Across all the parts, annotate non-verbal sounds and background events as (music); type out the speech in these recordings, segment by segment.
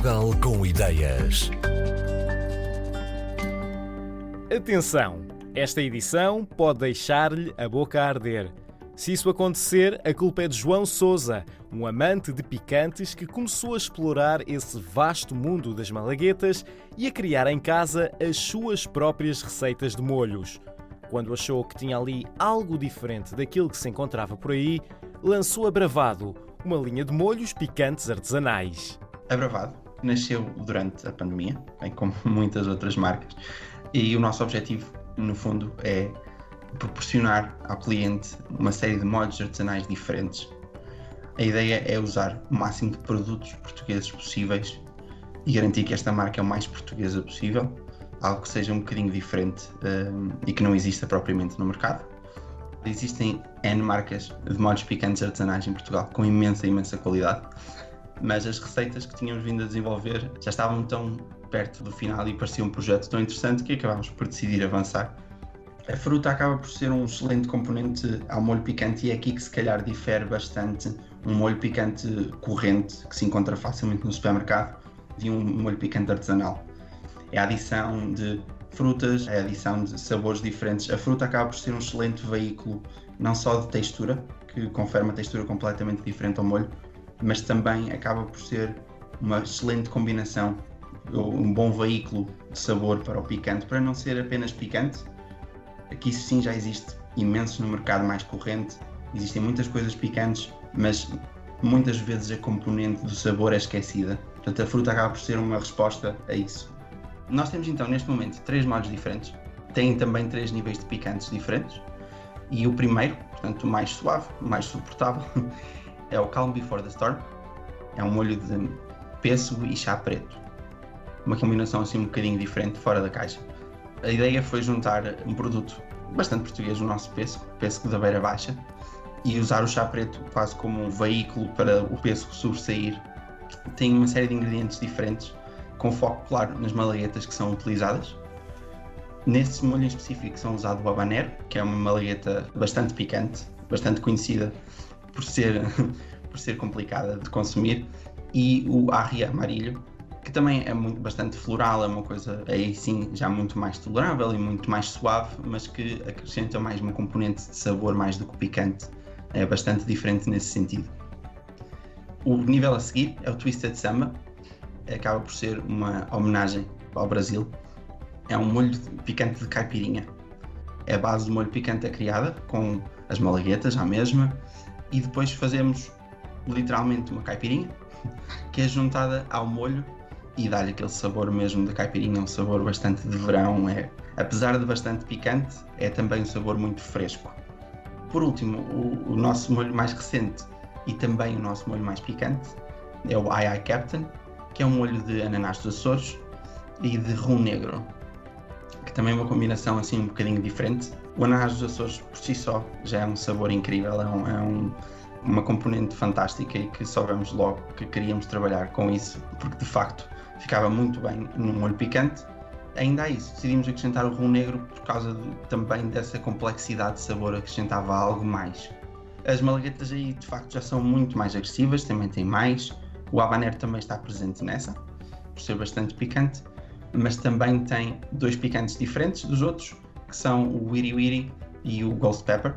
Portugal com ideias. Atenção! Esta edição pode deixar-lhe a boca a arder. Se isso acontecer, a culpa é de João Souza, um amante de picantes que começou a explorar esse vasto mundo das malaguetas e a criar em casa as suas próprias receitas de molhos. Quando achou que tinha ali algo diferente daquilo que se encontrava por aí, lançou a Bravado, uma linha de molhos picantes artesanais. A Bravado nasceu durante a pandemia, bem como (laughs) muitas outras marcas, e o nosso objetivo, no fundo, é proporcionar ao cliente uma série de molhos artesanais diferentes. A ideia é usar o máximo de produtos portugueses possíveis e garantir que esta marca é o mais portuguesa possível, algo que seja um bocadinho diferente um, e que não exista propriamente no mercado. Existem N marcas de molhos picantes artesanais em Portugal com imensa, imensa qualidade, mas as receitas que tínhamos vindo a desenvolver já estavam tão perto do final e parecia um projeto tão interessante que acabámos por decidir avançar. A fruta acaba por ser um excelente componente ao molho picante e é aqui que se calhar difere bastante um molho picante corrente que se encontra facilmente no supermercado de um molho picante artesanal. É a adição de frutas, é a adição de sabores diferentes. A fruta acaba por ser um excelente veículo não só de textura, que confere uma textura completamente diferente ao molho, mas também acaba por ser uma excelente combinação, um bom veículo de sabor para o picante, para não ser apenas picante. Aqui sim já existe imensos no mercado mais corrente, existem muitas coisas picantes, mas muitas vezes a componente do sabor é esquecida. Portanto, a fruta acaba por ser uma resposta a isso. Nós temos então neste momento três modos diferentes, têm também três níveis de picantes diferentes. E o primeiro, portanto, o mais suave, o mais suportável, (laughs) é o Calm Before the Storm. É um molho de pêssego e chá preto. Uma combinação assim um bocadinho diferente, fora da caixa. A ideia foi juntar um produto bastante português, o nosso pêssego, pêssego da beira baixa, e usar o chá preto quase como um veículo para o pêssego sobressair. Tem uma série de ingredientes diferentes, com foco claro nas malaguetas que são utilizadas. Nesse molho em específico são usado o habanero, que é uma malagueta bastante picante, bastante conhecida por ser, (laughs) por ser complicada de consumir, e o arria amarilho, que também é muito, bastante floral, é uma coisa aí sim já muito mais tolerável e muito mais suave, mas que acrescenta mais uma componente de sabor mais do que picante, é bastante diferente nesse sentido. O nível a seguir é o Twisted Samba, acaba por ser uma homenagem ao Brasil. É um molho picante de caipirinha. É a base do molho picante é criada com as malaguetas à mesma e depois fazemos literalmente uma caipirinha que é juntada ao molho e dá-lhe aquele sabor mesmo da caipirinha, um sabor bastante de verão. É, apesar de bastante picante, é também um sabor muito fresco. Por último, o, o nosso molho mais recente e também o nosso molho mais picante é o Ai Ai Captain, que é um molho de ananás dos Açores e de rum negro, que também é uma combinação assim um bocadinho diferente. O ananás dos Açores por si só já é um sabor incrível, é, um, é um, uma componente fantástica e que soubemos logo que queríamos trabalhar com isso, porque de facto ficava muito bem num molho picante. Ainda há isso, decidimos acrescentar o rum negro por causa também dessa complexidade de sabor, acrescentava algo mais. As malaguetas aí de facto já são muito mais agressivas, também tem mais. O habanero também está presente nessa, por ser bastante picante, mas também tem dois picantes diferentes dos outros, que são o Wiri Wiri e o Ghost Pepper,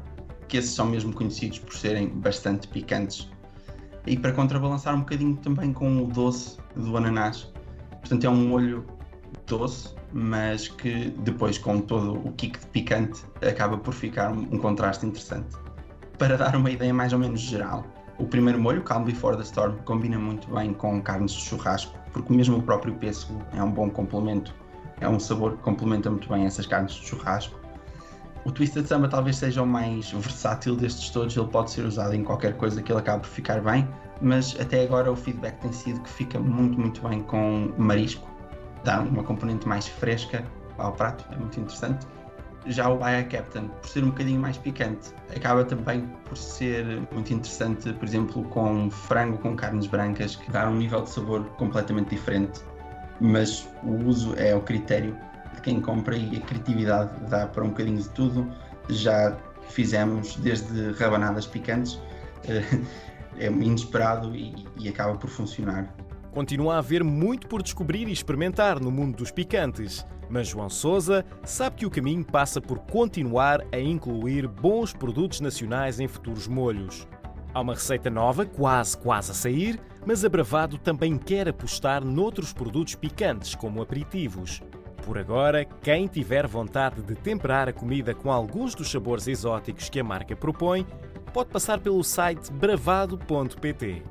que esses são mesmo conhecidos por serem bastante picantes. E para contrabalançar um bocadinho também com o doce do ananás. Portanto, é um molho doce, mas que depois, com todo o kick de picante, acaba por ficar um contraste interessante. Para dar uma ideia mais ou menos geral, o primeiro molho, Calm Before the Storm, combina muito bem com carnes de churrasco, porque mesmo o próprio pêssego é um bom complemento, é um sabor que complementa muito bem essas carnes de churrasco. O Twisted Samba talvez seja o mais versátil destes todos, ele pode ser usado em qualquer coisa que ele acabe por ficar bem, mas até agora o feedback tem sido que fica muito, muito bem com marisco, dá uma componente mais fresca ao prato, é muito interessante. Já o Baia Captain, por ser um bocadinho mais picante, acaba também por ser muito interessante, por exemplo, com frango com carnes brancas, que dá um nível de sabor completamente diferente, mas o uso é o critério de quem compra e a criatividade dá para um bocadinho de tudo. Já fizemos desde rabanadas picantes, é inesperado e acaba por funcionar. Continua a haver muito por descobrir e experimentar no mundo dos picantes, mas João Sousa sabe que o caminho passa por continuar a incluir bons produtos nacionais em futuros molhos. Há uma receita nova, quase, quase a sair, mas a Bravado também quer apostar noutros produtos picantes, como aperitivos. Por agora, quem tiver vontade de temperar a comida com alguns dos sabores exóticos que a marca propõe, pode passar pelo site bravado.pt.